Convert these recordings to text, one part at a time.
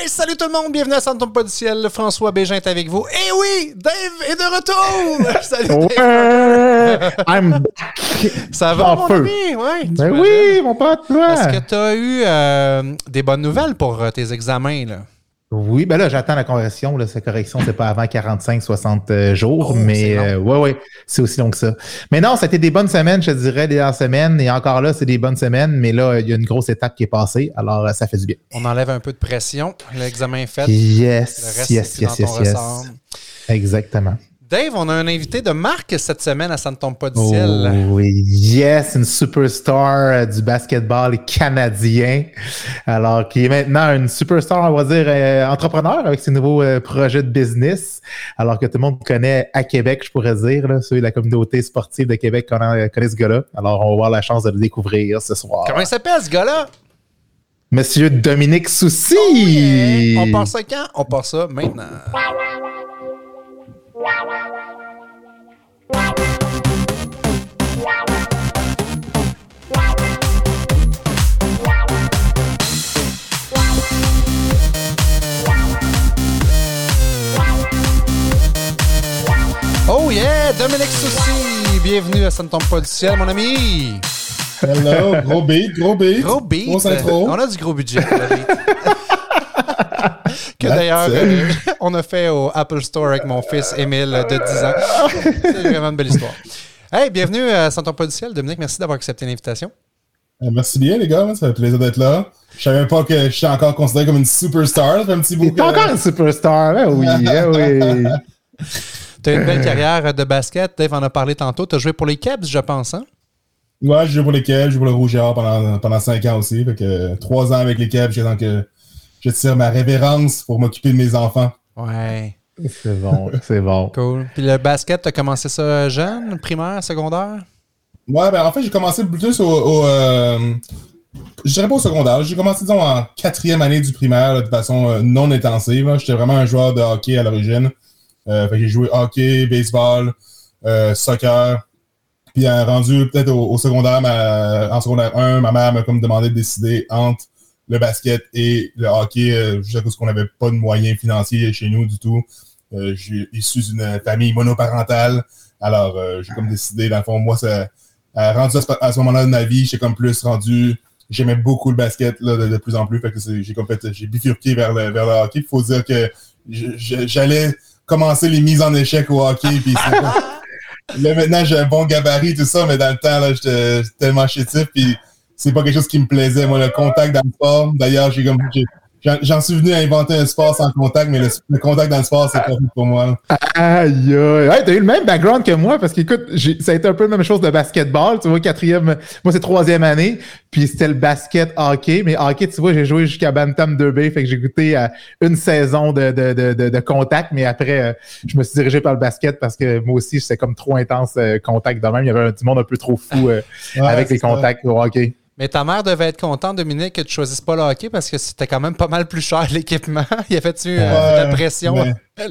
Hey, salut tout le monde, bienvenue à Santom Pas du Ciel. François Bégin est avec vous. Et oui, Dave est de retour. salut Dave. I'm Ça va, mon ami? Ouais, Ben oui, mon pote. Est-ce que tu as eu euh, des bonnes nouvelles pour euh, tes examens? Là? Oui, ben là, j'attends la correction. Là. Cette correction, c'est pas avant 45-60 jours, Oh, mais euh, ouais, ouais, c'est aussi long que ça. Mais non, été des bonnes semaines, je te dirais, des dernières semaines. Et encore là, c'est des bonnes semaines, mais là, il y a une grosse étape qui est passée, alors euh, ça fait du bien. On enlève un peu de pression. L'examen est fait. Le Yes, reste, yes, dans yes, ton yes, yes. Exactement. Dave, on a un invité de marque cette semaine à Ça ne tombe pas du ciel. Oh, oui, yes, une superstar euh, du basketball canadien. Alors, qui est maintenant une superstar, on va dire, euh, entrepreneur avec ses nouveaux euh, projets de business. Alors que tout le monde connaît à Québec, je pourrais dire, là, ceux de la communauté sportive de Québec connaissent, connaissent ce gars-là. Alors, on va avoir la chance de le découvrir ce soir. Comment il s'appelle, ce gars-là? Monsieur Dominique Soucy. Oh yeah. On part ça quand? On part ça maintenant. Oh yeah! Dominique Soucy! Bienvenue à Ça ne tombe pas du ciel, mon ami! Hello, gros beat, gros beat. Gros beat! Grosse intro. On a du gros budget. que d'ailleurs, euh, on a fait au Apple Store avec mon fils Émile de 10 ans. C'est vraiment une belle histoire. Hey, bienvenue à Santon Pas du Ciel. Dominique, merci d'avoir accepté l'invitation. Euh, Merci bien, les gars. Ça fait plaisir d'être là. Je savais pas que je suis encore considéré comme une superstar. Ça fait un petit bout que... encore une superstar, ben oui, ben oui. Tu as une belle carrière de basket. Dave en a parlé tantôt. Tu as joué pour les Cavs, je pense. Hein? Ouais, je joue pour les Cavs, je joue pour le Rouge pendant, pendant 5 ans aussi. Fait que euh, 3 ans avec les Cavs, j'ai que je tire ma révérence pour m'occuper de mes enfants. Ouais. C'est bon, c'est bon. Cool. Puis le basket, tu as commencé ça jeune, primaire, secondaire? Ouais, ben en fait, j'ai commencé plus au. au, euh, je dirais pas au secondaire. J'ai commencé, disons, en quatrième année du primaire, là, de façon euh, non intensive. là. J'étais vraiment un joueur de hockey à l'origine. Euh, fait que j'ai joué hockey, baseball, euh, soccer. Puis euh, rendu peut-être au, au secondaire, ma- en secondaire 1, ma mère m'a comme demandé de décider entre le basket et le hockey, euh, juste à cause qu'on n'avait pas de moyens financiers chez nous du tout. Euh, je suis issu d'une famille monoparentale. Alors, euh, j'ai comme décidé, dans le fond, moi, ça, euh, rendu à ce, à ce moment-là de ma vie, j'ai comme plus rendu. J'aimais beaucoup le basket là, de, de plus en plus. Fait que j'ai comme fait- j'ai bifurqué vers le, vers le hockey. Il faut dire que j'allais commencer les mises en échec au hockey. Puis là, maintenant, j'ai un bon gabarit, tout ça, mais dans le temps, là, j'étais j'étais tellement chétif. Puis c'est pas quelque chose qui me plaisait. Moi, le contact dans le sport, d'ailleurs, j'ai comme. j'ai- J'en suis venu à inventer un sport sans contact, mais le, le contact dans le sport, c'est pas fait pour moi. Aïe, aïe. T'as eu le même background que moi parce qu'écoute, j'ai- ça a été un peu la même chose de basketball. Tu vois, quatrième, moi c'est troisième année, puis c'était le basket hockey. Mais hockey, tu vois, j'ai joué jusqu'à Bantam 2B, fait que j'ai goûté à une saison de, de, de, de, contact, mais après, euh, je me suis dirigé par le basket parce que moi aussi, c'était comme trop intense euh, contact de même. Il y avait un, du monde un peu trop fou euh, Ouais, avec les ça. contacts au hockey. Mais ta mère devait être contente, Dominique, que tu choisisses pas le hockey parce que c'était quand même pas mal plus cher l'équipement. y avait-tu euh, Ouais, de la pression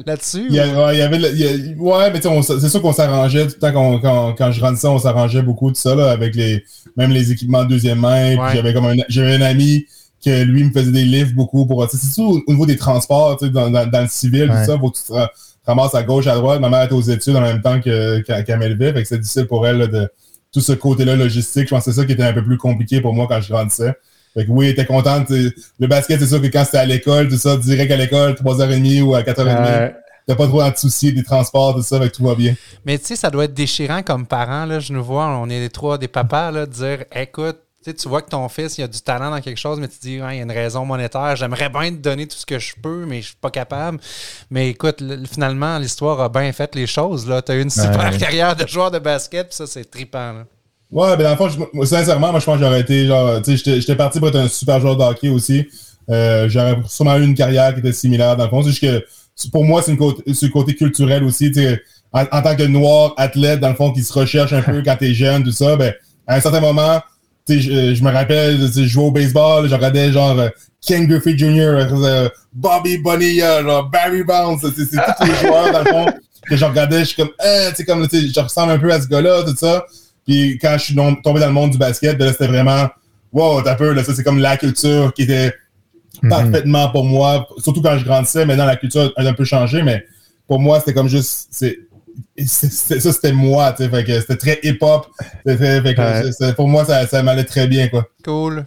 là-dessus? Il y, a- ouais, il y avait le- il y a- ouais, mais tu sais, on s- c'est sûr qu'on s'arrangeait tout le temps qu'on- quand, quand je grandissais, on s'arrangeait beaucoup de ça, là, avec les, même les équipements de deuxième main. Ouais. Puis j'avais comme un, j'avais un ami que lui me faisait des livres beaucoup pour, c'est surtout au, au niveau des transports, tu sais, dans, dans, dans le civil, Ouais. tout ça, faut que tu te ra- ramasses à gauche, à droite. Ma mère était aux études en même temps que, qu'elle qu'elle m'élevait, fait que c'est difficile pour elle, là, de, tout ce côté-là logistique. Je pense que c'est ça qui était un peu plus compliqué pour moi quand je grandissais. Fait que oui, était sais, Le basket, c'est sûr que quand c'était à l'école, tout ça, direct à l'école, 3h30 ou à 4h30, Euh, T'as pas trop à te soucier des transports, tout ça, avec tout va bien. Mais tu sais, ça doit être déchirant comme parent. Là. Je nous vois, on est les trois des papas, là, de dire écoute, tu sais, tu vois que ton fils il a du talent dans quelque chose, mais tu dis Ouais, il y a une raison monétaire. J'aimerais bien te donner tout ce que je peux, mais je suis pas capable. Mais écoute, le- finalement, l'histoire a bien fait les choses. Tu as eu une super Ouais. carrière de joueur de basket, puis ça, c'est trippant. là. Ouais, ben dans le fond, je- sincèrement, moi, je pense que j'aurais été, genre, tu sais, j'étais- parti pour être un super joueur de hockey aussi. Euh, j'aurais sûrement eu une carrière qui était similaire, dans le fond. C'est juste que, pour moi, c'est le côté culturel aussi, tu sais. En, en tant que noir, athlète, dans le fond, qui se recherche un peu quand t'es jeune, tout ça, ben, à un certain moment, je, je me rappelle, je jouais au baseball, je regardais genre euh, Ken Griffey Jr., euh, Bobby Bonilla, genre Barry Bonds, c'est tous les joueurs, dans le fond, que je regardais, je suis comme, eh, tu comme, je ressemble un peu à ce gars-là, tout ça. Puis quand je suis tombé dans le monde du basket, ben là, c'était vraiment, wow, t'as peu, là, ça, c'est comme la culture qui était parfaitement pour moi, surtout quand je grandissais. Maintenant, la culture a un peu changé, mais pour moi, c'était comme juste. C'est, ça, c'était moi, tu sais. C'était très hip-hop. Pour moi, ça, ça m'allait très bien, quoi. Cool.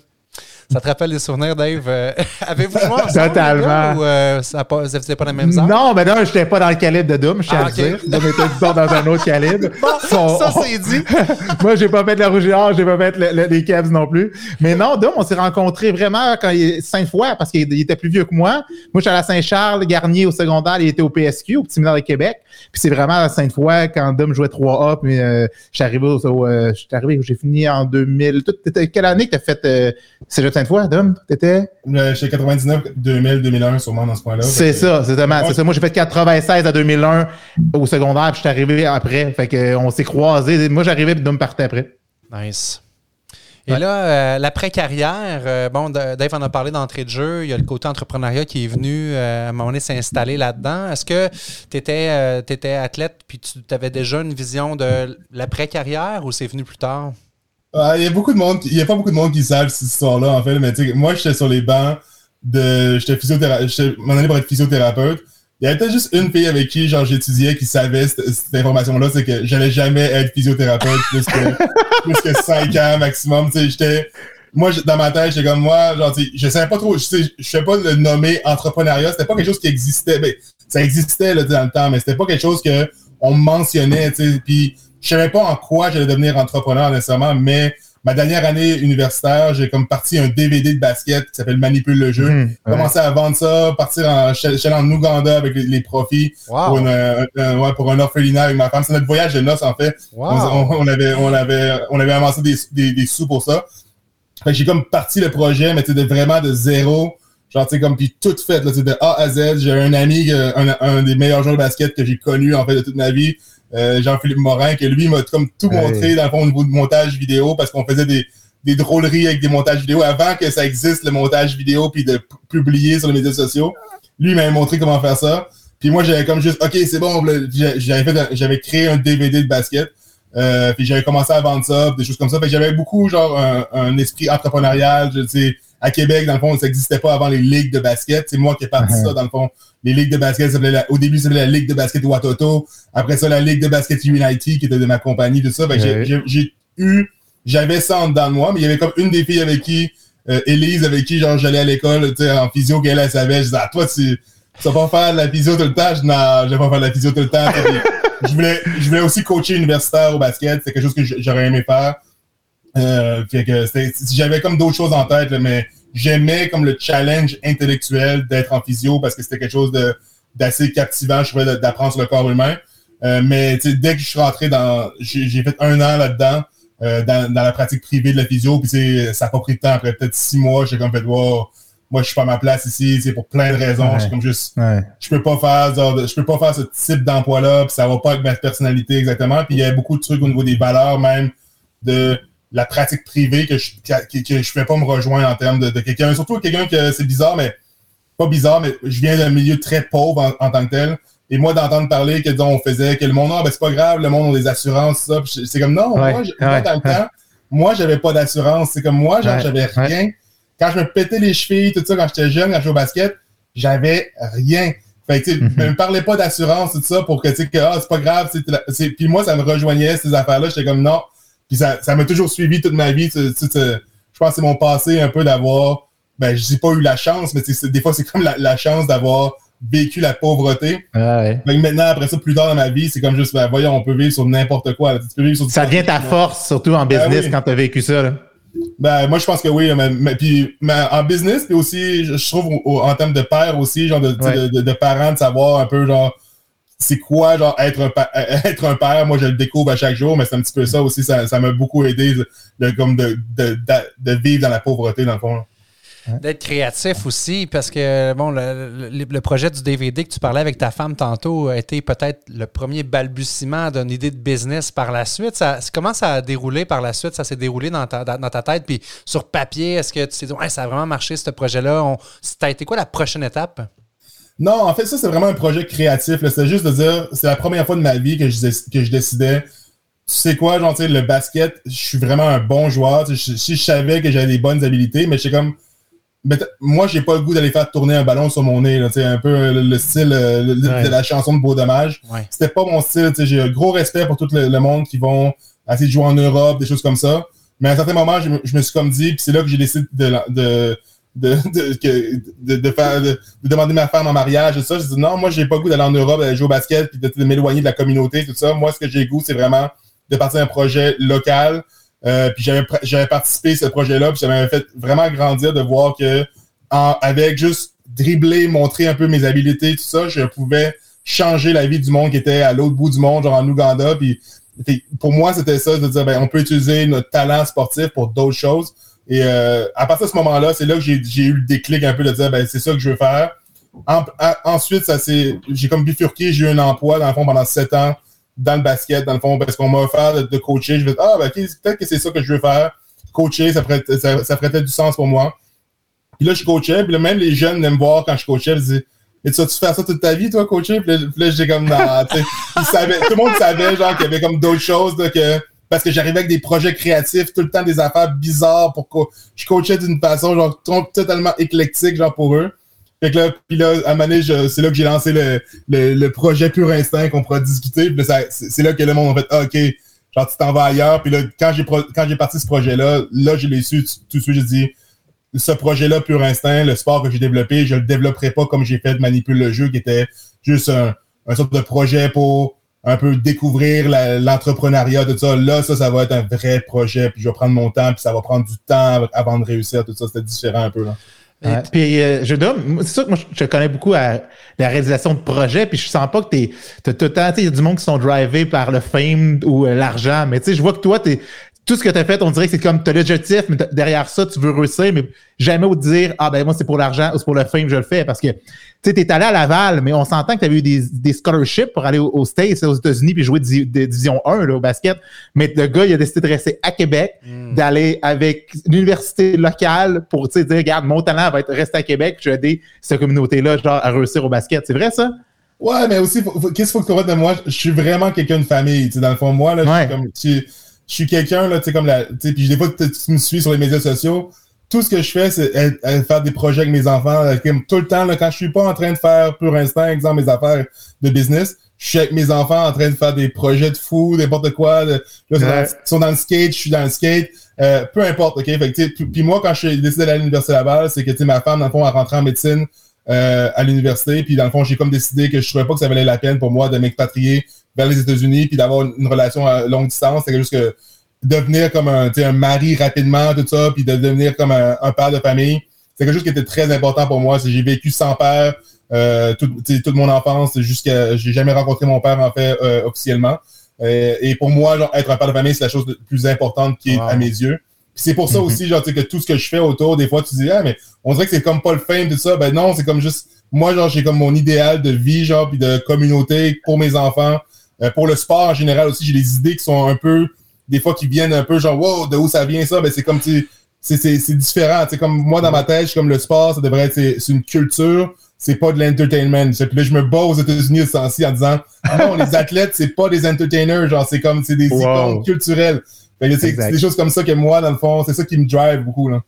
Ça te rappelle des souvenirs, Dave? Euh, avez-vous joué ensemble? Totalement. ou euh, ça n'étiez pas la même zone? Non, mais non, je n'étais pas dans le calibre de Doom, je tiens Ah, à le dire. Doom était dans un autre calibre. Son- ça, c'est dit. Moi, j'ai pas fait la rouge et or, j'ai pas fait le- le- les Cavs non plus. Mais non, Dom, on s'est rencontrés vraiment quand il cinq fois parce qu'il il était plus vieux que moi. Moi, j'étais à la Saint-Charles, Garnier au secondaire, il était au PSQ, au Petit Séminaire de Québec. Puis c'est vraiment à Sainte-Foy quand Dom jouait 3A. Puis euh, je suis arrivé au, euh, je suis arrivé, j'ai fini en 2000. Toi, t'étais- quelle année que t'as fait euh, Cégep Sainte-Foy, Dom? T'étais? Euh, J'étais 99, 2000, 2001, sûrement, dans ce point-là. C'est que- ça, c'est tellement- Ouais. c'est ça. Moi, j'ai fait 96 à 2001 au secondaire, puis je suis arrivé après. Fait que euh, on s'est croisés. Moi, j'arrivais, puis Dom partait après. Nice. Et là, euh, l'après-carrière, euh, bon, Dave en a parlé d'entrée de jeu. Il y a le côté entrepreneuriat qui est venu euh, à un moment donné s'installer là-dedans. Est-ce que tu étais, athlète puis tu avais déjà une vision de l'après-carrière ou c'est venu plus tard? Il y a beaucoup de monde, il y a pas beaucoup de monde qui savent cette histoire-là, en fait, mais tu sais, moi, j'étais sur les bancs de, j'étais physiothérapeute, pour être physiothérapeute. Il y avait peut-être juste une fille avec qui, genre, j'étudiais qui savait cette, cette information-là, c'est que j'allais jamais être physiothérapeute plus que, plus que 5 ans maximum, tu sais, j'étais, moi, dans ma tête, j'étais comme moi, genre, tu sais, je savais pas trop, je sais, pas le nommer entrepreneuriat, c'était pas quelque chose qui existait, ben, ça existait, là, dans le temps, mais c'était pas quelque chose que on mentionnait, tu sais, puis je savais pas en quoi j'allais devenir entrepreneur nécessairement, mais ma dernière année universitaire, j'ai comme parti un DVD de basket qui s'appelle Manipule le jeu. Ouais. Commencé à vendre ça, partir en, en Ouganda avec les, les profits Wow! pour, une, un- un- ouais, pour un orphelinat avec ma femme. C'est notre voyage de noces, en fait. Wow! On, avait, on, avait, on avait amassé des, des, des sous pour ça. Fait que j'ai comme parti le projet, mais de vraiment de zéro. Genre, tu comme, puis tout fait, là, de A à Z. J'ai un ami, euh, un, un des meilleurs joueurs de basket que j'ai connu, en fait, de toute ma vie, euh, Jean-Philippe Morin, que lui m'a comme tout montré, dans le fond, au niveau du montage vidéo, parce qu'on faisait des, des drôleries avec des montages vidéo avant que ça existe, le montage vidéo, puis de publier sur les médias sociaux. Lui, il m'avait montré comment faire ça. Puis moi, j'avais comme juste, OK, c'est bon, j'avais créé un DVD de basket. Euh, puis j'avais commencé à vendre ça, des choses comme ça. Fait que j'avais beaucoup, genre, un, un esprit entrepreneurial. Je sais, à Québec, dans le fond, ça n'existait pas avant les ligues de basket. C'est moi qui ai parti Mhm. ça, dans le fond. Les ligues de basket, ça s'appelait la- au début, ça s'appelait la Ligue de basket Watoto. Après ça, la Ligue de basket Unity, qui était de ma compagnie, tout ça. J'ai- eu, j'avais ça en dedans de moi, mais il y avait comme une des filles avec qui, euh, Élise, avec qui, genre, j'allais à l'école, tu sais, en physio, qu'elle, elle savait. Je disais, ah, toi, tu, tu vas pas faire de la physio tout le temps? Je dis, non, je vais pas faire de la physio tout le temps. Je voulais, je voulais aussi coacher universitaire au basket. C'est quelque chose que j'aurais aimé faire. Euh, j'avais comme d'autres choses en tête, là, mais j'aimais comme le challenge intellectuel d'être en physio parce que c'était quelque chose de d'assez captivant, je trouvais, d'apprendre sur le corps humain. Euh, mais dès que je suis rentré dans, j'ai j'ai fait un an là-dedans, euh, dans, dans la pratique privée de la physio, puis ça n'a pas pris de temps. Après peut-être six mois, j'ai comme fait, wow, moi je suis pas à ma place ici, c'est pour plein de raisons. Ouais. Je suis comme juste, Ouais. je peux pas faire genre, je peux pas faire ce type d'emploi là puis ça va pas avec ma personnalité exactement puis il y a beaucoup de trucs au niveau des valeurs même de la pratique privée que je je peux pas me rejoindre en termes de, de quelqu'un surtout quelqu'un que c'est bizarre mais pas bizarre mais je viens d'un milieu très pauvre en, en tant que tel et moi d'entendre parler que disons, on faisait que le monde ah, ben c'est pas grave le monde a des assurances ça c'est comme non Ouais, moi, ouais, dans le ouais. temps moi j'avais pas d'assurance c'est comme moi j'avais rien quand je me pétais les chevilles tout ça quand j'étais jeune quand je jouais au basket j'avais rien. Fait que, tu sais, Mhm. me parlais pas d'assurance, tout ça, pour que, tu sais, que, ah, c'est pas grave, c'est- puis moi, ça me rejoignait, ces affaires-là, j'étais comme, non. Puis ça, ça m'a toujours suivi toute ma vie, tu tu je pense que c'est mon passé un peu d'avoir, ben, je dis pas eu la chance, mais c'est- des fois, c'est comme la, la chance d'avoir vécu la pauvreté. Ah ouais. Maintenant, après ça, plus tard dans ma vie, c'est comme juste, ben, voyons, on peut vivre sur n'importe quoi, là. Tu peux vivre sur du- Ça devient ta force, surtout en Ben business, oui. quand tu as vécu ça. Là. Ben, moi, je pense que oui. Mais, mais- puis, mais en business, puis aussi, je, trouve au- au- en termes de père aussi, genre Ouais. de, de- de parents, de savoir un peu, genre, c'est quoi, genre, être un, euh, être un père? Moi, je le découvre à chaque jour, mais c'est un petit peu ça aussi. Ça ça m'a beaucoup aidé de, de- comme de, de, de, de vivre dans la pauvreté, dans le fond. D'être créatif aussi, parce que bon, le, le- le projet du DVD que tu parlais avec ta femme tantôt a été peut-être le premier balbutiement d'une idée de business par la suite. Ça, comment ça a déroulé par la suite? Ça s'est déroulé dans ta, dans, ta tête? Puis sur papier, est-ce que tu t'es dit, ouais, ça a vraiment marché ce projet-là? On- Ça a été quoi la prochaine étape? Non, en fait, ça, c'est vraiment un projet créatif. C'est juste de dire, c'est la première fois de ma vie que je, que je décidais, tu sais quoi, genre, tu sais, le basket, je suis vraiment un bon joueur. Je- Si je savais que j'avais des bonnes habilités, mais j'étais comme, moi, j'ai pas le goût d'aller faire tourner un ballon sur mon nez, là, un peu le, style de la chanson de Beau Dommage. C'était pas mon style. J'ai un gros respect pour tout le, monde qui vont essayer de jouer en Europe, des choses comme ça. Mais à un certain moment, je, me suis comme dit, puis c'est là que j'ai décidé de, de de, de, de, faire, de, demander ma femme en mariage et ça. Je dis non, moi, j'ai pas goût d'aller en Europe, d'aller jouer au basket, puis de, m'éloigner de la communauté, tout ça. Moi, ce que j'ai goût, c'est vraiment de partir d'un projet local. Euh, puis j'avais, participé à ce projet-là, puis ça m'avait fait vraiment grandir de voir que avec juste dribbler, montrer un peu mes habiletés, tout ça, je pouvais changer la vie du monde qui était à l'autre bout du monde, genre en Ouganda. Puis, pour moi, c'était ça, de dire, ben, on peut utiliser notre talent sportif pour d'autres choses. Et euh, à partir de ce moment-là, c'est là que j'ai eu le déclic un peu de dire, ben, c'est ça que je veux faire. ensuite, ça j'ai comme bifurqué, j'ai eu un emploi, dans le fond, pendant sept ans, dans le basket, dans le fond, parce qu'on m'a offert de, coacher. Je vais ah, ben, peut-être que c'est ça que je veux faire. Coacher, ça ferait, ça, ferait du sens pour moi? Puis là, je coachais, puis là, même les jeunes aiment voir quand je coachais, ils disaient, et tu vas-tu faire ça toute ta vie, toi, coacher? Puis là, j'ai comme, non, tu sais, tout le monde savait, genre, qu'il y avait comme d'autres choses, que, parce que j'arrivais avec des projets créatifs, tout le temps des affaires bizarres pour que je coachais d'une façon genre totalement éclectique genre pour eux. Fait que là, puis là, à un c'est là que j'ai lancé le, le, projet Pur Instinct qu'on pourra discuter. C'est là que le monde a fait ah, OK, genre tu t'en vas ailleurs. Puis là, quand j'ai quand j'ai parti ce projet-là, là, je l'ai su tout de suite, j'ai dit ce projet-là, Pur Instinct, le sport que j'ai développé, je le développerai pas comme j'ai fait de Manipule le jeu, qui était juste un, un sorte de projet pour un peu découvrir l'entrepreneuriat, tout ça. Là, ça, ça va être un vrai projet, puis je vais prendre mon temps, puis ça va prendre du temps avant de réussir, tout ça. C'était différent un peu. Là. puis euh, je c'est sûr que moi je connais beaucoup à la réalisation de projets, puis je sens pas que t'es t'as tout le temps, il y a du monde qui sont drivés par le fame ou euh, l'argent, mais tu sais, je vois que toi, t'es tout ce que tu as fait, on dirait que c'est comme tu as l'objectif, mais derrière ça, tu veux réussir, mais jamais au dire Ah ben moi, c'est pour l'argent ou c'est pour le fame, je le fais. Parce que tu sais, es allé à Laval, mais on s'entend que tu avais eu des, des scholarships pour aller aux, States, aux États-Unis, puis jouer de, division 1 là, au basket. Mais le gars, il a décidé de rester à Québec, hmm. d'aller avec l'université locale pour dire Regarde, mon talent va être resté à Québec, je vais aider cette communauté-là genre à réussir au basket. C'est vrai ça? Ouais, mais aussi, qu'est-ce qu'il faut que tu vois de moi? Je suis vraiment quelqu'un de famille. Dans le fond, moi, là, je suis comme. Je suis quelqu'un, là, tu sais, comme la, tu sais, puis des fois, tu me suis sur les médias sociaux. Tout ce que je fais, c'est faire des projets avec mes enfants. Comme tout le temps, là, quand je suis pas en train de faire pour instant, exemple, mes affaires de business, je suis avec mes enfants en train de faire des projets de fou, n'importe quoi. là, ils sont dans le skate, je suis dans le skate. Euh, peu importe, OK? Fait que, puis moi, quand j'ai décidé d'aller à l'université Laval, c'est que, tu sais, ma femme, dans le fond, a rentré en médecine euh, à l'université. Puis, dans le fond, j'ai comme décidé que je trouvais pas que ça valait la peine pour moi de m'expatrier vers les États-Unis puis d'avoir une, relation à longue distance. C'est juste que devenir comme un, un mari rapidement, tout ça, puis de devenir comme un, père de famille. C'est quelque chose qui était très important pour moi. J'ai vécu sans père euh, toute mon enfance jusqu'à j'ai jamais rencontré mon père en fait euh, officiellement. Euh, et pour moi, genre, être un père de famille, c'est la chose la plus importante qui est à mes yeux. C'est pour ça mm-hmm. aussi, genre, que tout ce que je fais autour, des fois, tu dis, ah, mais on dirait que c'est comme pas le fame, tout ça. Ben non, c'est comme juste, moi, genre, j'ai comme mon idéal de vie, genre, puis de communauté pour mes enfants. Euh, pour le sport en général aussi, j'ai des idées qui sont un peu, des fois, qui viennent un peu genre, wow, de où ça vient ça? Ben, c'est comme, tu c'est différent. C'est comme moi, dans ma tête, je suis comme le sport, ça devrait être, c'est une culture, c'est pas de l'entertainment. Puis là, je me bats aux États-Unis ce en disant, non, les athlètes, c'est pas des entertainers, genre, c'est comme, c'est des icônes culturelles. C'est des choses comme ça que moi, dans le fond, c'est ça qui me drive beaucoup, là.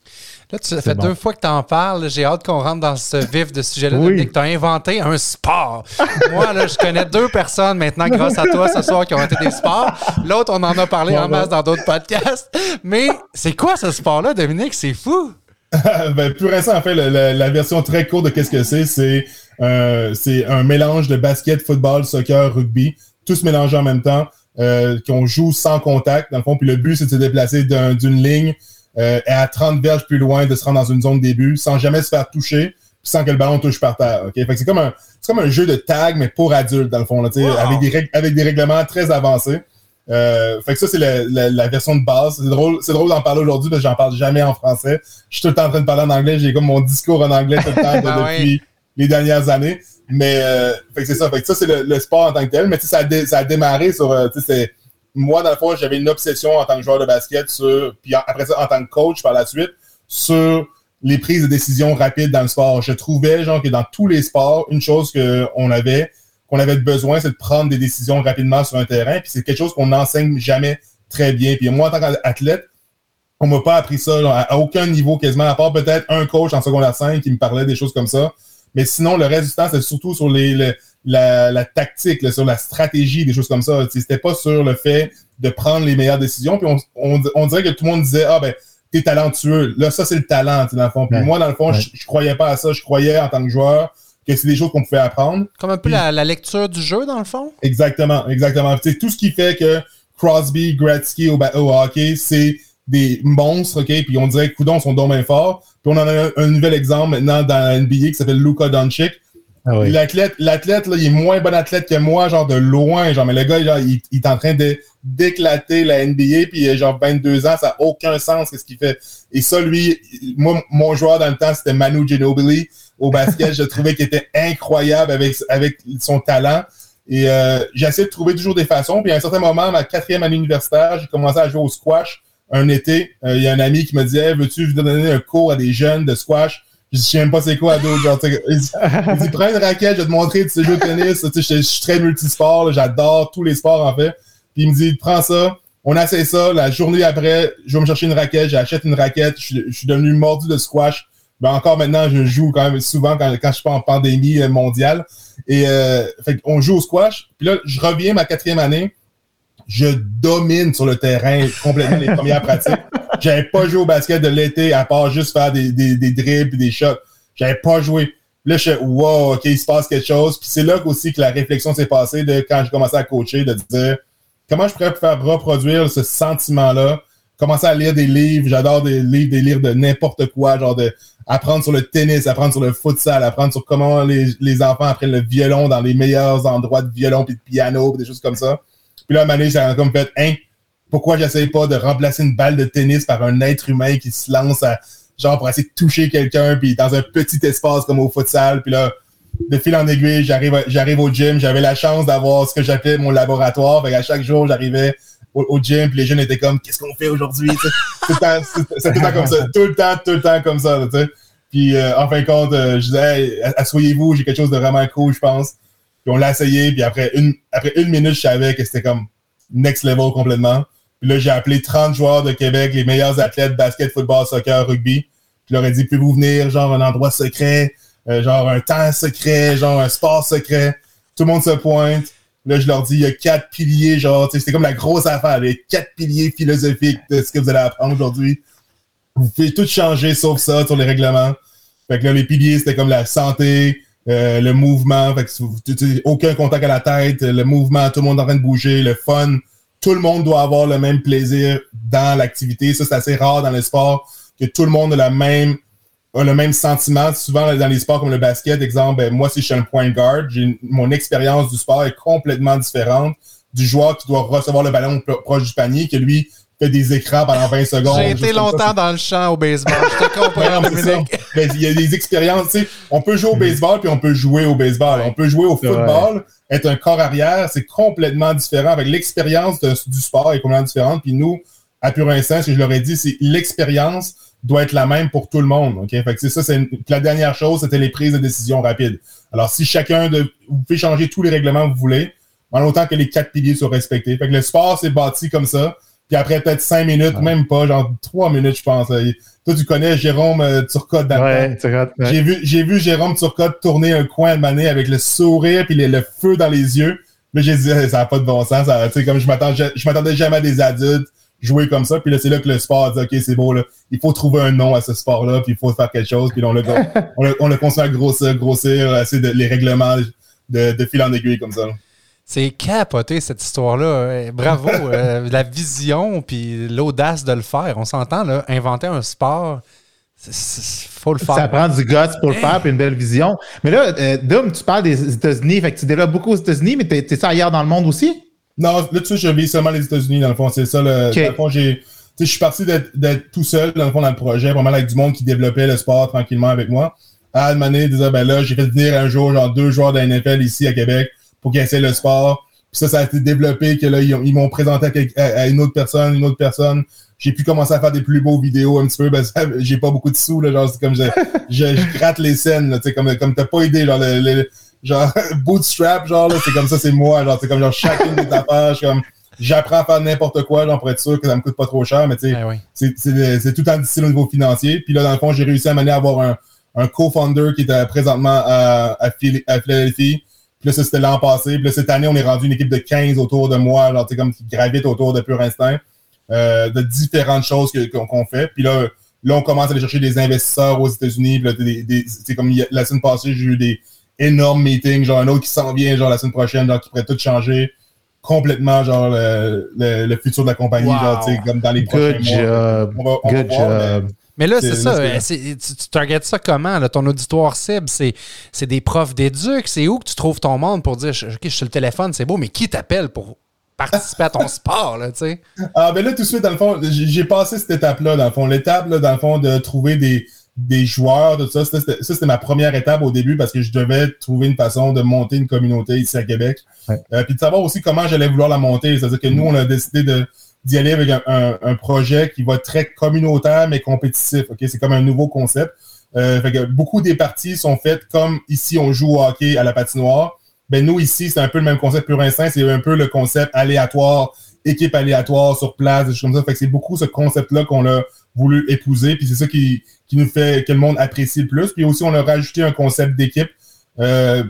Là, tu, ça fait deux fois que tu en parles. J'ai hâte qu'on rentre dans ce vif de sujet-là. Oui. Tu as inventé un sport. Moi, là, je connais deux personnes maintenant, grâce à toi, ce soir, qui ont été des sports. L'autre, on en a parlé en masse dans d'autres podcasts. Mais c'est quoi ce sport-là, Dominique? C'est fou! ben, plus récent, en fait, la, version très courte de qu'est-ce que c'est, c'est euh, un mélange de basket, football, soccer, rugby, tous mélangés en même temps, euh, qu'on joue sans contact, dans le fond. Puis le but, c'est de se déplacer d'une ligne euh, à 30 verges plus loin de se rendre dans une zone début sans jamais se faire toucher sans que le ballon touche par terre. ok? Fait que c'est comme un c'est comme un jeu de tag mais pour adultes dans le fond là, avec des avec des règlements très avancés. Euh, fait que ça c'est la, la, version de base. C'est drôle c'est drôle d'en parler aujourd'hui parce que j'en parle jamais en français. Je suis tout le temps en train de parler en anglais. J'ai comme mon discours en anglais tout le temps ah depuis les dernières années. Mais euh, c'est ça. Fait que ça c'est le, sport en tant que tel. Mais ça a, ça a démarré sur euh, moi, dans le fond, j'avais une obsession en tant que joueur de basket sur, puis après ça, en tant que coach par la suite, sur les prises de décision rapides dans le sport. Je trouvais, genre, que dans tous les sports, une chose qu'on avait, qu'on avait besoin, c'est de prendre des décisions rapidement sur un terrain. Puis c'est quelque chose qu'on n'enseigne jamais très bien. Puis moi, en tant qu'athlète, on m'a pas appris ça à aucun niveau quasiment, à part peut-être un coach en secondaire 5 qui me parlait des choses comme ça. Mais sinon, le reste du temps, c'est surtout sur les, la, tactique, sur la stratégie, des choses comme ça. C'était pas sur le fait de prendre les meilleures décisions. Puis on, dirait que tout le monde disait Ah ben, t'es talentueux. Là, ça, c'est le talent, dans le fond. Puis moi, dans le fond, je, je croyais pas à ça. Je croyais en tant que joueur que c'est des choses qu'on pouvait apprendre. Comme un peu la, lecture du jeu, dans le fond? Exactement, exactement. C'est tout ce qui fait que Crosby, Gretzky au, hockey, c'est des monstres, OK? Puis on dirait que Coudon sont domaine fort. Puis on en a un, nouvel exemple maintenant dans la NBA qui s'appelle Luka Doncic. Ah l'athlète, l'athlète, il est moins bon athlète que moi, genre de loin. Genre, mais le gars, genre, il, est en train de d'éclater la NBA, puis il a genre 22 ans, ça n'a aucun sens ce qu'il fait. Et ça, lui, moi, mon joueur dans le temps, c'était Manu Ginobili au basket. je trouvais qu'il était incroyable avec, avec son talent. Et euh, j'essaie de trouver toujours des façons. Puis à un certain moment, ma quatrième année universitaire, j'ai commencé à jouer au squash un été. Euh, il y a un ami qui me dit Veux-tu donner un cours à des jeunes de squash? Je dis Je sais même pas c'est quoi à d'autres. Genre, il, dit, Prends une raquette, je vais te montrer, tu sais jouer au tennis. je, je, suis très multisport, j'adore tous les sports en fait. Puis il me dit Prends ça. On essaie ça. La journée après, je vais me chercher une raquette, j'achète une raquette. Je, je suis devenu mordu de squash ben encore maintenant, je joue quand même souvent quand, quand je suis pas en pandémie euh, mondiale. Et euh, fait on joue au squash. Puis là, je reviens ma quatrième année. Je domine sur le terrain complètement les premières pratiques. J'avais pas joué au basket de l'été à part juste faire des, des, des dribbles et des shots. J'avais pas joué. Là, je suis wow, OK, il se passe quelque chose. Puis c'est là aussi que la réflexion s'est passée de quand j'ai commencé à coacher, de dire comment je pourrais faire reproduire ce sentiment-là? Commencer à lire des livres. J'adore des livres, des livres de n'importe quoi, genre de apprendre sur le tennis, apprendre sur le futsal, apprendre sur comment les, enfants apprennent le violon dans les meilleurs endroits de violon puis de piano, des choses comme ça. Puis là, à ça a comme fait, hein, pourquoi j'essaye pas de remplacer une balle de tennis par un être humain qui se lance à, genre, pour essayer de toucher quelqu'un, puis dans un petit espace comme au futsal, puis là, de fil en aiguille, j'arrive, au gym, j'avais la chance d'avoir ce que j'appelais mon laboratoire, fait à chaque jour, j'arrivais au, gym, puis les jeunes étaient comme, qu'est-ce qu'on fait aujourd'hui? c'est tout le temps comme ça. Tout le temps, tout le temps comme ça. Puis euh, en fin de compte, euh, je disais, asseyez-vous, j'ai quelque chose de vraiment cool, je pense. Puis on l'a essayé, puis après une, après une minute, je savais que c'était comme next level complètement. Puis là, j'ai appelé 30 joueurs de Québec, les meilleurs athlètes basket, football, soccer, rugby. Je leur ai dit, pouvez-vous venir, genre un endroit secret, euh, genre un temps secret, genre un sport secret? Tout le monde se pointe. Là, je leur dis, il y a quatre piliers, genre, c'était comme la grosse affaire, les quatre piliers philosophiques de ce que vous allez apprendre aujourd'hui. Vous pouvez tout changer sauf ça sur les règlements. Fait que là, les piliers, c'était comme la santé, euh, le mouvement, aucun contact à la tête, le mouvement, tout le monde en train de bouger, le fun. Tout le monde doit avoir le même plaisir dans l'activité. Ça, c'est assez rare dans le sport que tout le monde a même le même sentiment. Souvent, dans les sports comme le basket, exemple, ben, moi, si je suis un point guard, mon expérience du sport est complètement différente du joueur qui doit recevoir le ballon proche du panier, que lui fait des écrans pendant 20 secondes. J'ai été longtemps dans le champ au baseball. Je te comprends, ben, Il y a des expériences, tu sais. On peut jouer au mm. baseball puis on peut jouer au baseball. On peut jouer au football. Être un corps arrière, c'est complètement différent. Avec l'expérience du sport est complètement différente. Puis nous, à Pur Instant, ce que je leur ai dit, c'est l'expérience doit être la même pour tout le monde. OK? Fait que c'est ça, c'est la dernière chose, c'était les prises de décision rapides. Alors, si chacun de vous pouvez changer tous les règlements que vous voulez, en autant que les quatre piliers soient respectés. Fait que le sport s'est bâti comme ça. Puis après peut-être cinq minutes, même pas, genre trois minutes, je pense. Toi, tu connais Jérôme euh, Turcotte ouais, J'ai vu, j'ai vu Jérôme Turcotte tourner un coin de manée avec le sourire puis le, feu dans les yeux. Mais j'ai dit, ça n'a pas de bon sens. Ça, comme je m'attendais, je m'attendais jamais à des adultes jouer comme ça. Puis là, c'est là que le sport dit, OK, c'est beau, là. Il faut trouver un nom à ce sport-là, puis il faut faire quelque chose. Puis on le, on le, on le à grossir, grossir, essayer de, les règlements de, de fil en aiguille comme ça. C'est capoté cette histoire-là. Bravo. Euh, la vision puis l'audace de le faire. On s'entend, là, inventer un sport, il faut le faire. Ça prend du guts pour le faire puis une belle vision. Mais là, euh, Dom, tu parles des États-Unis. Fait que tu développes beaucoup aux États-Unis, mais t'es ça ailleurs dans le monde aussi? Non, là, tu sais, je vis seulement les États-Unis, dans le fond. C'est ça, le, dans le fond, j'ai, tu sais, je suis parti d'être tout seul, dans le fond, dans le projet, vraiment avec du monde qui développait le sport tranquillement avec moi. À demander, disait, ben là, j'ai fait venir un jour, genre, deux joueurs de la NFL ici à Québec pour qu'ils essaient le sport. Puis ça, ça a été développé que là, ils, m'ont présenté à, une autre personne, une autre personne. J'ai pu commencer à faire des plus beaux vidéos un petit peu. Ben, j'ai pas beaucoup de sous, là, genre, c'est comme je, je, gratte les scènes, comme, comme t'as pas idée, genre, le, genre bootstrap genre là c'est comme ça c'est moi genre c'est comme genre chacune des affaires comme j'apprends à faire n'importe quoi, genre pour être sûr que ça me coûte pas trop cher, mais tu sais, Ben oui. c'est- tout en difficile au niveau financier. Puis là, dans le fond, j'ai réussi à m'amener à avoir un, un co-founder qui était présentement à, à, Phil- à Philadelphie. Puis là, ça, c'était l'an passé. Puis là, cette année, on est rendu une équipe de 15 autour de moi, genre, tu comme qui gravite autour de Pure Instinct, euh, de différentes choses qu'on fait. Puis là, là, on commence à aller chercher des investisseurs aux États-Unis. C'est comme la semaine passée, j'ai eu des énormes meetings, genre un autre qui s'en vient, genre la semaine prochaine, genre qui pourrait tout changer complètement, genre le, le, le futur de la compagnie, Wow. genre, comme dans les prochains Good mois. job. On va, on va Good voir, job. Mais là, c'est ça. euh, tu, tu targetes ça comment? là? ton auditoire cible, c'est des profs d'éduc. C'est où que tu trouves ton monde pour dire OK, je suis sur le téléphone, c'est beau, mais qui t'appelle pour participer à ton sport? Là, tu sais? Ah, ben là, tout de suite, dans le fond, j'ai passé cette étape-là, dans le fond. L'étape, dans le fond, de trouver des, des joueurs, tout ça, ça, c'était ça, c'était ma première étape au début parce que je devais trouver une façon de monter une communauté ici à Québec. Ouais. Euh, puis de savoir aussi comment j'allais vouloir la monter. C'est-à-dire que nous, on a décidé de d'y aller avec un, projet qui va être très communautaire mais compétitif. C'est comme un nouveau concept. Euh, beaucoup des parties sont faites comme ici, on joue au hockey à la patinoire. Ben nous, ici, c'est un peu le même concept pur instinct. C'est un peu le concept aléatoire, équipe aléatoire sur place, des choses comme ça. C'est beaucoup ce concept-là qu'on a voulu épouser. Puis c'est ça qui, qui nous fait que le monde apprécie le plus. Puis aussi, on a rajouté un concept d'équipe. Euh,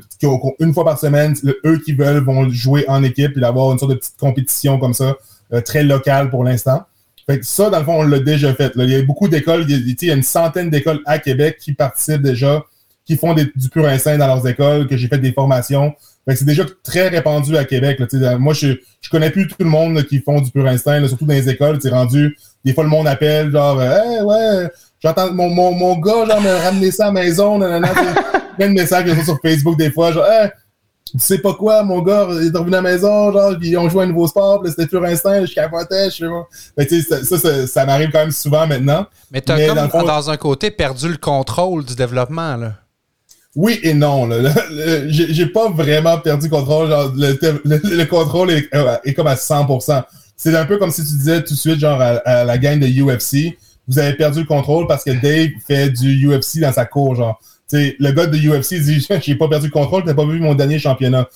une fois par semaine, eux qui veulent vont jouer en équipe et avoir une sorte de petite compétition comme ça, très locale pour l'instant. Fait que ça, dans le fond, on l'a déjà fait. là. Il y a beaucoup d'écoles, il y a- tu sais, il y a une centaine d'écoles à Québec qui participent déjà, qui font des- du pur instinct dans leurs écoles, que j'ai fait des formations. Fait c'est déjà très répandu à Québec. là. Moi, je, je connais plus tout le monde là, qui font du pur instinct, là, surtout dans les écoles. C'est rendu, des fois, le monde appelle, genre, hey, ouais, j'entends mon, mon, mon gars, genre, me ramener ça à la maison. nanana. Plein de messages sur Facebook des fois, genre, hey, tu sais pas quoi, mon gars, il est revenu à la maison, genre, ils ont joué à un nouveau sport, c'était pur instinct, je capotais, je sais pas. Tu sais, ça, ça, m'arrive quand même souvent maintenant. Mais tu as Mais comme, dans le fond- dans un côté, perdu le contrôle du développement. Là. Oui et non. J'ai pas vraiment perdu contrôle. Genre, le, le- le contrôle est, euh, est comme à 100%. C'est un peu comme si tu disais tout de suite, genre, à, à la gang de UFC, vous avez perdu le contrôle parce que Dave fait du UFC dans sa cour, genre. Tu sais, le gars de UFC dit j'ai pas perdu le contrôle, t'as pas vu mon dernier championnat.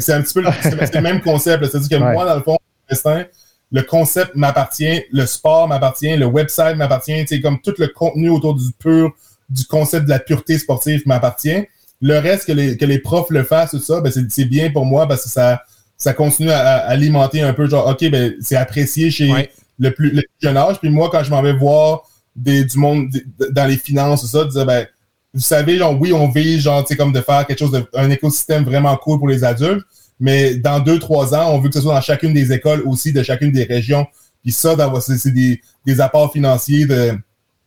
C'est un petit peu le, même concept. C'est-à-dire que Ouais. moi, dans le fond, le concept m'appartient, le sport m'appartient, le website m'appartient, comme tout le contenu autour du pur, du concept de la pureté sportive m'appartient. Le reste, que les, que les profs le fassent, tout ça, ben c'est bien pour moi parce que ça, ça continue à, à alimenter un peu, genre, OK, ben, c'est apprécié chez Ouais. le, plus, le plus jeune âge. Puis moi, quand je m'en vais voir des, du monde des- dans les finances, tout ça, de dire, ben, vous savez, genre, oui, on vise, genre, tu sais, comme de faire quelque chose de, un écosystème vraiment cool pour les adultes, mais dans deux, trois ans, on veut que ce soit dans chacune des écoles aussi, de chacune des régions. Puis ça, c'est c'est des, des apports financiers de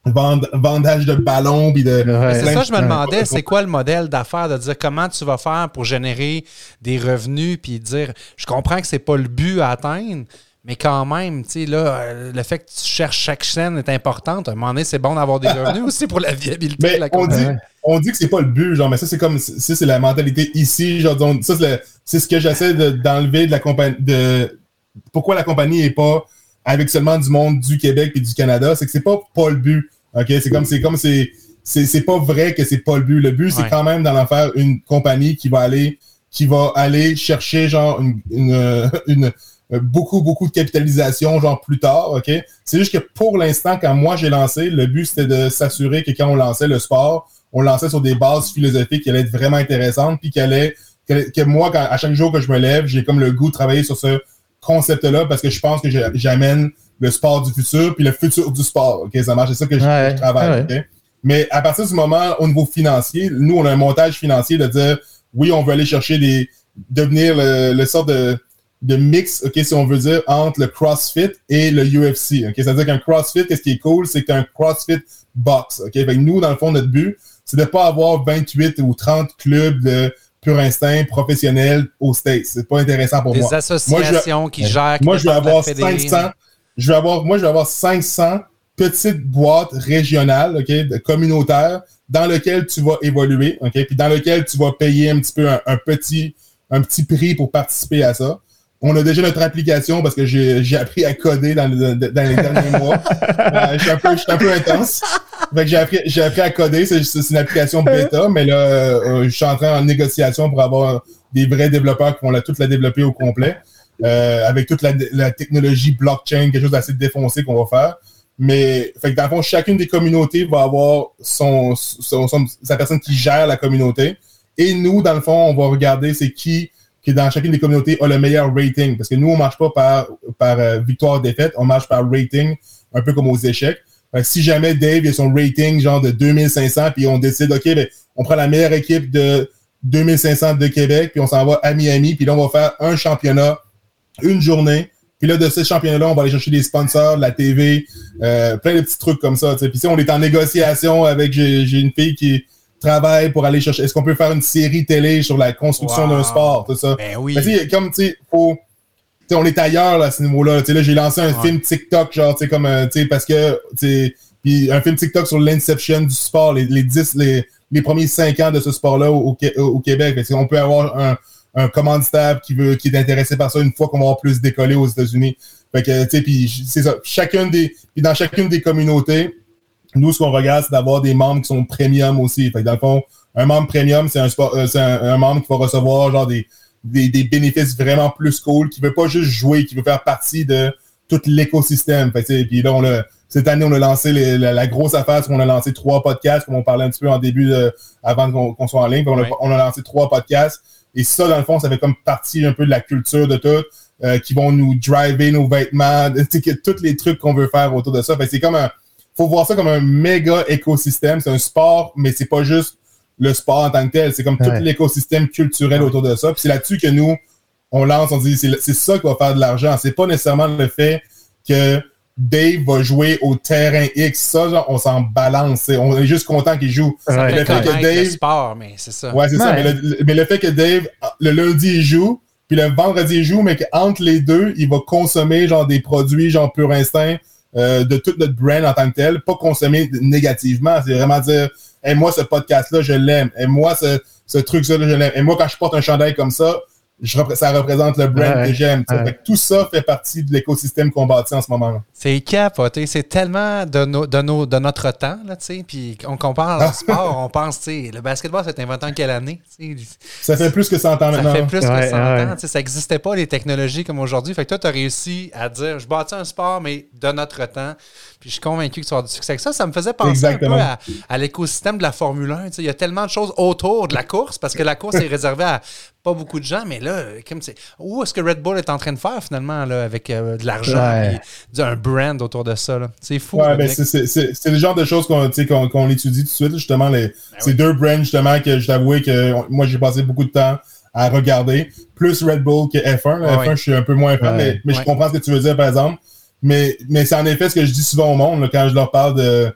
vend- vendage de ballons, puis de... Ouais. C'est ça, je me demandais, c'est quoi le modèle d'affaires de dire comment tu vas faire pour générer des revenus, puis dire, je comprends que c'est pas le but à atteindre, mais quand même, tu sais, là, euh, le fait que tu cherches chaque chaîne est importante. À un moment donné, c'est bon d'avoir des revenus aussi pour la viabilité Mais de la on compagnie. dit, on dit que c'est pas le but, genre, mais ça, c'est comme, ça, c'est la mentalité ici, genre, donc, ça, c'est ce que j'essaie de- d'enlever de, la compagnie, de, pourquoi la compagnie est pas avec seulement du monde du Québec et du Canada, c'est que c'est pas, pas le but, ok? C'est comme, c'est comme, c'est, c'est, c'est pas vrai que c'est pas le but. Le but, c'est Ouais. quand même d'en faire une compagnie qui va aller, qui va aller chercher, genre, une, une, euh, une- beaucoup, beaucoup de capitalisation, genre, plus tard, ok? C'est juste que pour l'instant, quand moi j'ai lancé, le but c'était de s'assurer que quand on lançait le sport, on lançait sur des bases philosophiques qui allaient être vraiment intéressantes, puis qu'elle allait- que, que moi, quand, à chaque jour que je me lève, j'ai comme le goût de travailler sur ce concept-là parce que je pense que j'amène le sport du futur, puis le futur du sport. Ok, ça marche, c'est ça que je, Ouais, je travaille. ouais. ok? Mais à partir du moment, au niveau financier, nous, on a un montage financier de dire, oui, on veut aller chercher des, devenir le, le sort de, de mix, ok, si on veut dire, entre le CrossFit et le UFC. Ok, c'est-à-dire qu'un CrossFit, qu'est-ce qui est cool, c'est que t'as un CrossFit box. Ok, fait que nous, dans le fond, notre but, c'est de pas avoir 28 ou 30 clubs de pur instinct professionnels aux States. C'est pas intéressant pour Des moi. associations qui gèrent. Moi, je vais avoir fédé. 500. Je vais avoir, moi, je vais avoir 500 petites boîtes régionales, ok, de- communautaires, dans lesquelles tu vas évoluer, ok, puis dans lesquelles tu vas payer un petit peu un, un petit, un petit prix pour participer à ça. On a déjà notre application parce que j'ai appris à coder dans, le- dans les derniers mois. Euh, je suis un peu, je suis un peu intense. Fait que j'ai appris, à coder. C'est une application bêta, mais là, euh, je suis en train en négociation pour avoir des vrais développeurs qui vont la, toute la développer au complet. euh, avec toute la, technologie blockchain, quelque chose d'assez défoncé qu'on va faire. Mais, fait que dans le fond, chacune des communautés va avoir son, sa personne qui gère la communauté. Et nous, dans le fond, on va regarder c'est qui, qui dans chacune des communautés a le meilleur rating. Parce que nous, on marche pas par, par euh, victoire-défaite, on marche par rating, un peu comme aux échecs. si jamais Dave a son rating genre de 2500, puis on décide, OK, ben, on prend la meilleure équipe de 2500 de Québec, puis on s'en va à Miami, puis là, on va faire un championnat, une journée. Puis là, de ce championnat-là, on va aller chercher des sponsors, la TV, euh, plein de petits trucs comme ça. Puis si on est en négociation avec, j'ai une fille qui travaille pour aller chercher, est-ce qu'on peut faire une série télé sur la construction d'un sport, tout ça? Ben oui. Mais comme, tu sais, faut... on est ailleurs là, à ce niveau-là. Là, j'ai lancé un film TikTok, genre, tu sais, comme, euh, tu sais, parce que, tu puis un film TikTok sur l'inception du sport, les, les 10, les, les premiers cinq ans de ce sport-là au, Québec. On peut avoir un, un commanditaire qui veut qui est intéressé par ça une fois qu'on va avoir plus décollé aux États-Unis. Fait que, tu sais, puis c'est ça. Chacune des, dans chacune des communautés, nous, ce qu'on regarde, c'est d'avoir des membres qui sont premium aussi. Fait que dans le fond, un membre premium, c'est un, euh, un, membre qui va recevoir genre des, des, des, bénéfices vraiment plus cool, qui veut pas juste jouer, qui veut faire partie de tout l'écosystème. Que, puis là, on a, cette année, on a lancé la, grosse affaire, c'est qu'on a lancé trois podcasts, comme on parlait un petit peu en début, de, avant qu'on soit en ligne. On a, on a, lancé trois podcasts. Et ça, dans le fond, ça fait comme partie un peu de la culture de tout, euh, qui vont nous driver nos vêtements, tous les trucs qu'on veut faire autour de ça. c'est comme un, faut voir ça comme un méga écosystème. C'est un sport, mais c'est pas juste le sport en tant que tel. C'est comme tout l'écosystème culturel autour de ça. Puis c'est là-dessus que nous, on lance, on dit, c'est ça qui va faire de l'argent. C'est pas nécessairement le fait que Dave va jouer au terrain X. Ça, genre, on s'en balance. On est juste content qu'il joue. Ça le fait que Dave. sport, mais c'est ça. Ouais, c'est ça. Mais le, fait que Dave, le lundi, il joue, puis le vendredi, il joue, mais qu'entre les deux, il va consommer genre des produits, genre pur instinct, euh, de toute notre brand en tant que tel. Pas consommer négativement. C'est vraiment dire, et moi, ce podcast-là, je l'aime. Et moi, ce, ce truc-là, je l'aime. Et moi, quand je porte un chandail comme ça, ça représente le brand que j'aime. Tout ça fait partie de l'écosystème qu'on bâtit en ce moment. C'est capoté. C'est tellement de, de, de notre temps. Là, puis on compare au sport, on pense, le basketball, s'est inventé en quelle année? Ça fait plus que 100 ans maintenant. Ça fait plus que 100 ans. Ça n'existait pas, les technologies comme aujourd'hui. Fait que toi, tu as réussi à dire, je bâtis un sport, mais de notre temps. Puis je suis convaincu que tu vas avoir du succès avec ça. Ça me faisait penser un peu à, l'écosystème de la Formule 1. Il y a tellement de choses autour de la course parce que la course est réservée à pas beaucoup de gens, mais là, comme c'est, où est-ce que Red Bull est en train de faire finalement là, avec euh, de l'argent et un brand autour de ça? C'est fou. Ouais, ben c'est le genre de choses qu'on étudie tout de suite, justement. Les, ben ces deux brands, justement, que je t'avoue que moi, j'ai passé beaucoup de temps à regarder, plus Red Bull que F1. F1, je suis un peu moins fan, mais, mais je comprends ce que tu veux dire, par exemple. Mais, mais c'est en effet ce que je dis souvent au monde quand je leur parle de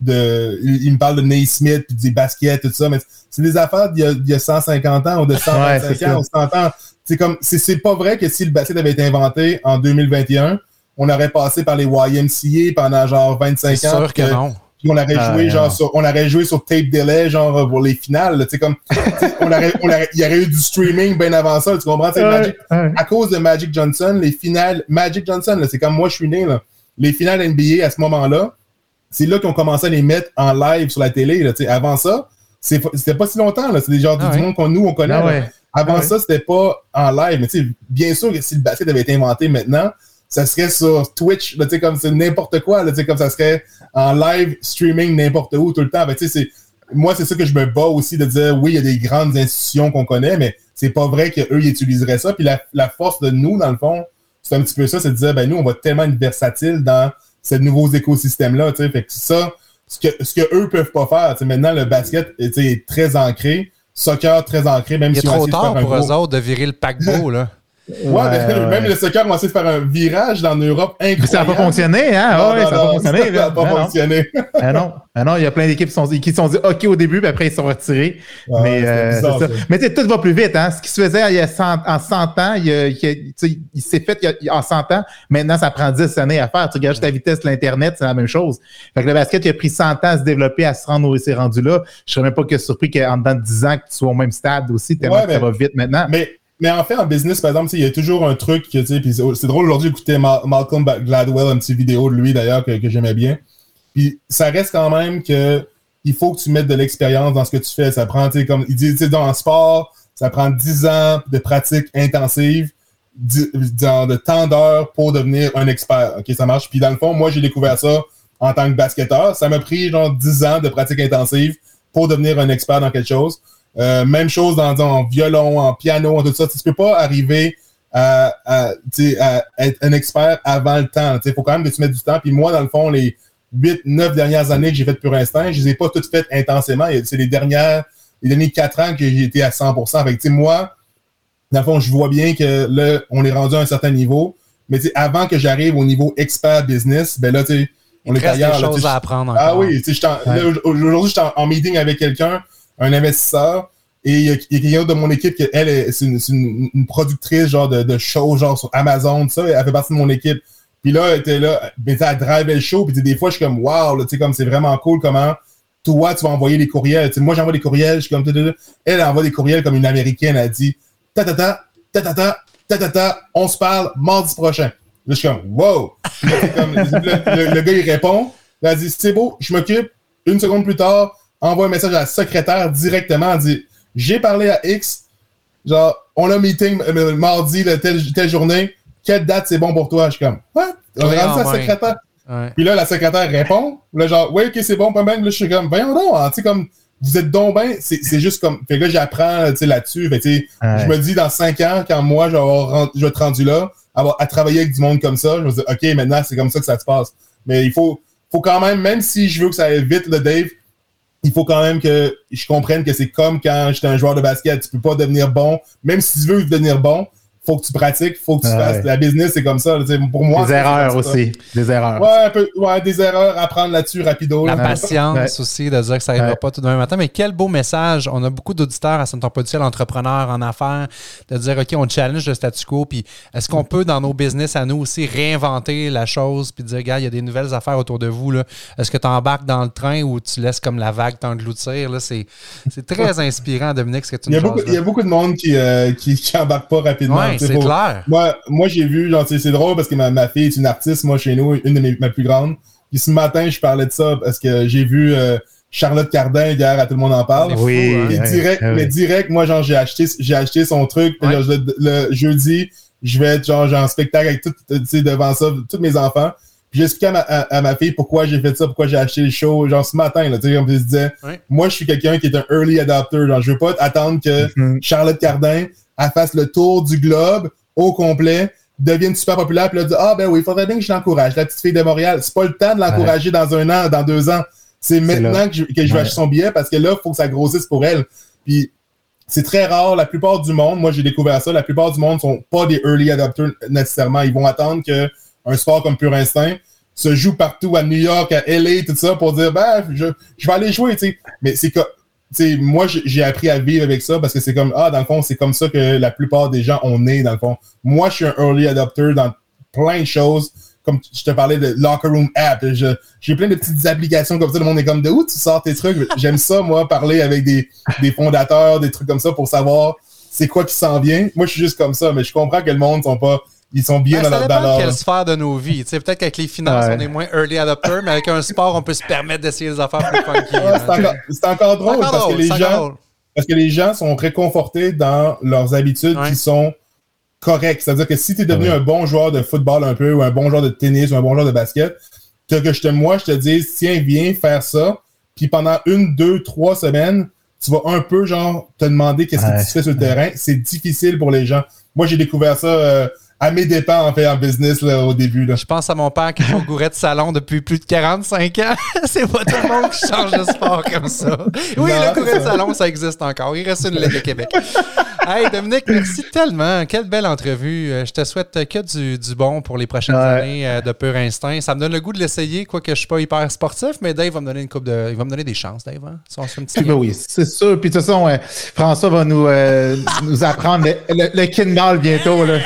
de, il me parle de Naismith puis des baskets, tout ça, mais c'est des affaires d'il y, a 150 ans ou de 125 ans ou 100 ans. C'est comme, c'est pas vrai que si le basket avait été inventé en 2021, on aurait passé par les YMCA pendant genre 25 ans. sûr que non. Puis on aurait joué genre sur, on aurait joué sur tape delay genre pour les finales. Tu comme, on aurait, on aurait, il y aurait eu du streaming bien avant ça. Tu comprends? à cause de Magic Johnson, les finales, Magic Johnson, c'est comme moi je suis né là. Les finales NBA à ce moment-là, c'est là qu'on commençait à les mettre en live sur la télé. Là, avant ça, c'était pas si longtemps. C'est des gens ah du monde qu'on nous, on connaît. Ah avant ah ça, c'était pas en live. Mais bien sûr que si le basket avait été inventé maintenant, ça serait sur Twitch, là, comme c'est n'importe quoi, là, comme ça serait en live streaming n'importe où tout le temps. Ben, c'est, moi, c'est ça que je me bats aussi de dire oui, il y a des grandes institutions qu'on connaît, mais c'est pas vrai qu'eux, ils utiliseraient ça. Puis la, la, force de nous, dans le fond, c'est un petit peu ça, c'est de dire ben nous, on va tellement être versatile dans ces nouveaux écosystèmes-là. Fait que ça, ce que, ce que eux peuvent pas faire, maintenant, le basket est très ancré, soccer très ancré, même si on trop tard pour eux autres de virer le paquebot, là. Ouais, même le soccer a essayé de faire un virage dans l'Europe incroyable. ça n'a pas fonctionné, hein? ouais, ça n'a pas fonctionné. Ça n'a pas fonctionné. ah non, ah non, il y a plein d'équipes qui sont, qui sont dit OK au début, puis après ils sont retirés. mais euh, ça. Mais tu sais, tout va plus vite, hein? Ce qui se faisait il y a 100, en 100 ans, il, il, il s'est fait il en 100 ans. Maintenant, ça prend 10 années à faire. Tu regardes juste la vitesse de l'Internet, c'est la même chose. Fait que le basket, il a pris 100 ans à se développer, à se rendre où il s'est rendu là. Je serais même pas que surpris qu'en dedans de 10 ans, que tu sois au même stade aussi, tellement que ça va vite maintenant. Mais mais en fait, en business, par exemple, il y a toujours un truc que, tu sais, c'est drôle aujourd'hui d'écouter Malcolm Gladwell, une petite vidéo de lui d'ailleurs que, j'aimais bien. Puis ça reste quand même que il faut que tu mettes de l'expérience dans ce que tu fais. Ça prend, tu sais, comme il dit, tu sais, dans le sport, ça prend 10 ans de pratique intensive. de temps d'heures pour devenir un expert. OK, ça marche. Puis dans le fond, moi, j'ai découvert ça en tant que basketteur. Ça m'a pris genre 10 ans de pratique intensive pour devenir un expert dans quelque chose. Euh, même chose dans, en violon, en piano, en tout ça. Tu peux pas arriver à, à, être un expert avant le temps. Il faut quand même que tu mettes du temps. Puis moi, dans le fond, les 8, 9 dernières années que j'ai fait Pur Instinct, je les ai pas toutes faites intensément. C'est les dernières, les derniers 4 ans que j'ai été à 100%. Fait que, moi, dans le fond, je vois bien que là, on est rendu à un certain niveau. Mais avant que j'arrive au niveau expert business, ben là, tu sais, on est ailleurs. Des choses à apprendre ah encore. Ah oui, aujourd'hui, je suis en, meeting avec quelqu'un, un investisseur, et il y a, quelqu'un de mon équipe qui, elle, c'est une, productrice genre de, de shows, genre sur Amazon, ça, elle fait partie de mon équipe. Puis là, elle était là, ben, elle drive le show, puis des fois, je suis comme, wow, tu sais, comme c'est vraiment cool comment toi, tu vas envoyer des courriels. moi, j'envoie des courriels, je suis comme, elle, elle envoie des courriels comme une américaine, elle dit, ta ta ta, ta ta ta, ta ta ta, on se parle mardi prochain. Là, je suis comme, wow! le, gars, il répond. Il a dit, c'est beau, je m'occupe. Une seconde plus tard, envoie un message à la secrétaire directement. Elle dit, j'ai parlé à X. Genre, on a un meeting euh, mardi, telle, telle journée. Quelle date c'est bon pour toi? Je suis comme, what? On a rendu la secrétaire. Puis là, la secrétaire répond. Là, genre, ouais, ok, c'est bon, pas mal. Là, je suis comme, voyons donc, hein, tu sais, comme, vous êtes donc bien, c'est juste comme. Fait que là, j'apprends là-dessus. Fait sais je me dis dans cinq ans, quand moi, je vais, je vais être rendu là, à travailler avec du monde comme ça, je me dis, OK, maintenant, c'est comme ça que ça se passe. Mais il faut, faut quand même, même si je veux que ça aille vite, le Dave, il faut quand même que je comprenne que c'est comme quand j'étais un joueur de basket. Tu peux pas devenir bon. Même si tu veux devenir bon, faut que tu pratiques, faut que tu fasses. La business, c'est comme ça. Pour moi, des erreurs aussi. Des erreurs. Ouais, un peu, ouais, des erreurs, apprendre là-dessus rapido. La patience aussi, de dire que ça n'arrivera pas tout demain matin. Mais quel beau message. On a beaucoup d'auditeurs à Saint-Antoine entrepreneurs en affaires, de dire, OK, on challenge le statu quo. Puis est-ce qu'on peut, dans nos business à nous aussi, réinventer la chose, puis dire, gars, il y a des nouvelles affaires autour de vous. Est-ce que tu embarques dans le train ou tu laisses comme la vague t'engloutir? C'est très inspirant, Dominique, ce que tu nous il, il y a beaucoup de monde qui n'embarque euh, qui, pas rapidement c'est clair. Moi, moi j'ai vu, genre, c'est drôle parce que ma, ma, fille est une artiste, moi, chez nous, une de mes, plus grandes. Puis ce matin, je parlais de ça parce que j'ai vu euh, Charlotte Cardin hier, à tout le monde en parle. Oui. Hein. direct, mais direct, moi, genre, j'ai acheté, j'ai acheté son truc. le, jeudi, je vais être, genre, en spectacle avec tout, devant ça, tous mes enfants. Puis j'expliquais à, à, ma fille pourquoi j'ai fait ça, pourquoi j'ai acheté le show, genre ce matin, là, tu sais, comme je disais, moi, je suis quelqu'un qui est un early adopter, genre, je veux pas attendre que mm-hmm. Charlotte Cardin elle fasse le tour du globe au complet, devienne super populaire, puis là, dit Ah, ben oui, il faudrait bien que je l'encourage, la petite fille de Montréal. C'est pas le temps de l'encourager dans un an, dans deux ans. C'est maintenant que je, que je vais acheter son billet parce que là, il faut que ça grossisse pour elle. Puis c'est très rare. La plupart du monde, moi j'ai découvert ça, la plupart du monde sont pas des early adopters nécessairement. Ils vont attendre qu'un sport comme Pur Instinct se joue partout à New York, à LA, tout ça, pour dire ben je, je vais aller jouer, tu sais. Mais c'est que sais, moi, j'ai appris à vivre avec ça parce que c'est comme, ah, dans le fond, c'est comme ça que la plupart des gens ont né, dans le fond. Moi, je suis un early adopter dans plein de choses. Comme je te parlais de Locker Room App, j'ai plein de petites applications comme ça. Le monde est comme, de où tu sors tes trucs? J'aime ça, moi, parler avec des, des fondateurs, des trucs comme ça pour savoir c'est quoi qui s'en vient. Moi, je suis juste comme ça, mais je comprends que le monde sont pas ils sont bien ben, dans, leur, dans quelle sphère de nos vies. Peut-être qu'avec les finances, on est moins early adopter, mais avec un sport, on peut se permettre d'essayer des affaires plus funky. c'est encore, drôle, parce, que les gens, parce que les gens sont réconfortés dans leurs habitudes qui sont correctes. C'est-à-dire que si tu es devenu un bon joueur de football un peu, ou un bon joueur de tennis, ou un bon joueur de basket, que je te, moi, je te dis, tiens, viens faire ça, puis pendant une, deux, trois semaines, tu vas un peu, genre, te demander qu'est-ce que tu fais sur le terrain. C'est difficile pour les gens. Moi, j'ai découvert ça... Euh, à mes dépens, en fait, en business là, au début. Là. Je pense à mon père qui joue au de salon depuis plus de 45 ans. c'est pas tout le monde qui change de sport comme ça. Oui, le gouret de salon, ça existe encore. Il reste une Ligue de Québec. hey, Dominique, merci tellement. Quelle belle entrevue. Euh, je te souhaite que du, du bon pour les prochaines années euh, de pur instinct. Ça me donne le goût de l'essayer, quoique je suis pas hyper sportif, mais Dave va me donner une coupe de. Il va me donner des chances, Dave. Hein? Si on se fait ben oui, c'est sûr. Puis de toute façon, François va nous, euh, nous apprendre le, le, le bientôt. Là.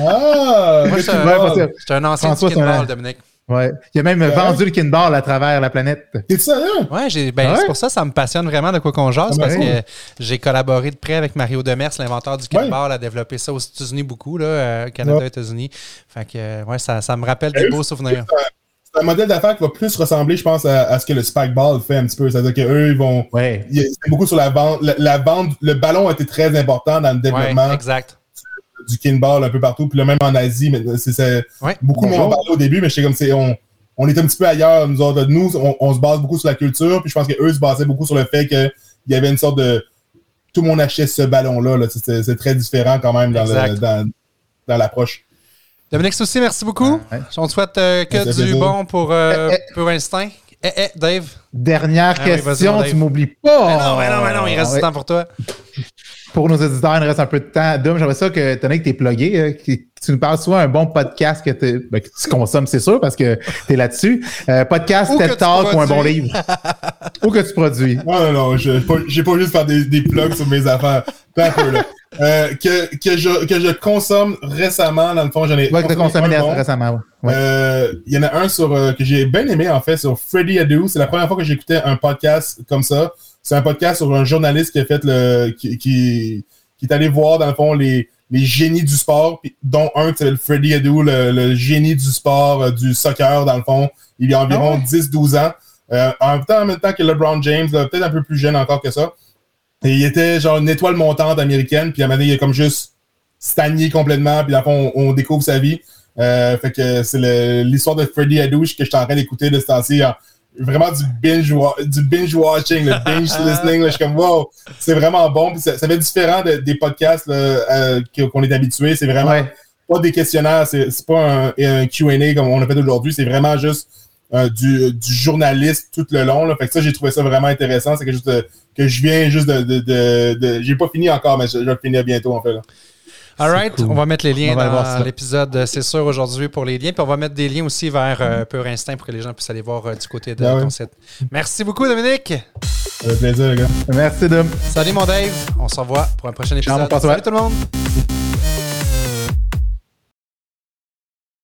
Ah! Moi, je suis un ancien kinball, Dominique. Ouais. Il a même vendu le kinball à travers la planète. T'es sérieux? Ouais, ben, c'est pour ça que ça me passionne vraiment de quoi qu'on jase, parce que j'ai collaboré de près avec Mario Demers, l'inventeur du kinball, à développer ça aux États-Unis beaucoup, là, euh, Canada, États-Unis. Fait que, ouais, ça, ça me rappelle des beaux souvenirs. C'est un modèle d'affaires qui va plus ressembler, je pense, à, ce que le Spikeball fait un petit peu. C'est-à-dire qu'eux, ils vont. C'est beaucoup sur la vente. La, vente, le ballon a été très important dans le développement. exact du kinball un peu partout, puis là, même en Asie, mais c'est, c'est- Ouais. beaucoup de monde en Bonjour. parlait au début, mais j'étais comme, c'est, on, on est un petit peu ailleurs, nous autres. Nous, on, on se base beaucoup sur la culture, puis je pense qu'eux se basaient beaucoup sur le fait qu'il y avait une sorte de... Tout le monde achetait ce ballon-là, là. C'est, c'est très différent quand même dans, Exact. le, dans, dans l'approche. Dominique Soucy, merci beaucoup. Ouais. On te souhaite euh, que du plaisir. bon pour, euh, Eh, eh. pour Instinct. Eh, eh, Dave. Dernière Ah question, tu m'oublies pas. Mais non, mais non, mais non, il reste Ouais. du temps pour toi. Pour nos auditeurs, il nous reste un peu de temps. Dom, j'aimerais ça que, étant que t'es plugué, euh, que tu nous parles soit un bon podcast que, ben, que tu consommes, c'est sûr, parce que t'es là-dessus. Euh, podcast, TED tu Talk ou un bon livre. ou que tu produis. Non, non, non, je pas- j'ai pas juste faire des, des plugs sur mes affaires. Un peu, là. Euh, que, que, je, que je consomme récemment, dans le fond, j'en ai. Ouais, que t'as consommé bon. récemment. ouais. Ouais. Euh, Il y en a un sur euh, que j'ai bien aimé en fait sur Freddy Adu. C'est la première fois que j'écoutais un podcast comme ça. C'est un podcast sur un journaliste qui a fait le qui, qui, qui est allé voir dans le fond les, les génies du sport, dont un qui s'appelle Freddy Adu, le, le génie du sport, euh, du soccer dans le fond. Il y a environ Ah ouais? 10-12 ans. Euh, en même temps, en même temps que LeBron James, peut-être un peu plus jeune encore que ça. Et il était genre une étoile montante américaine, puis à un moment donné, il a comme juste stagné complètement, puis dans le fond, on, on découvre sa vie. Euh, fait que c'est le- l'histoire de Freddy Adouche que je suis en train d'écouter de ce temps-ci. En- Vraiment du binge, du binge watching, le binge listening. là. Je suis comme wow, c'est vraiment bon. Puis ça, ça fait différent de- des podcasts euh, que- qu'on est habitué. C'est vraiment Ouais. pas des questionnaires, c'est pas un, un Q&A comme on a fait aujourd'hui. C'est vraiment juste euh, du, du journaliste tout le long. Là. Fait que ça, j'ai trouvé ça vraiment intéressant. C'est de- que je viens juste de. de, de, de- j'ai pas fini encore, mais je, je vais le finir bientôt en fait. là. All right, cool. on va mettre les liens dans l'épisode, euh, c'est sûr, aujourd'hui pour les liens. Puis on va mettre des liens aussi vers euh, Pur Instinct pour que les gens puissent aller voir euh, du côté de Ben ouais. ton site. Merci beaucoup, Dominique. Ça fait plaisir, les gars. Merci, Dom. Salut, mon Dave. On se revoit pour un prochain épisode. Salut tout le monde.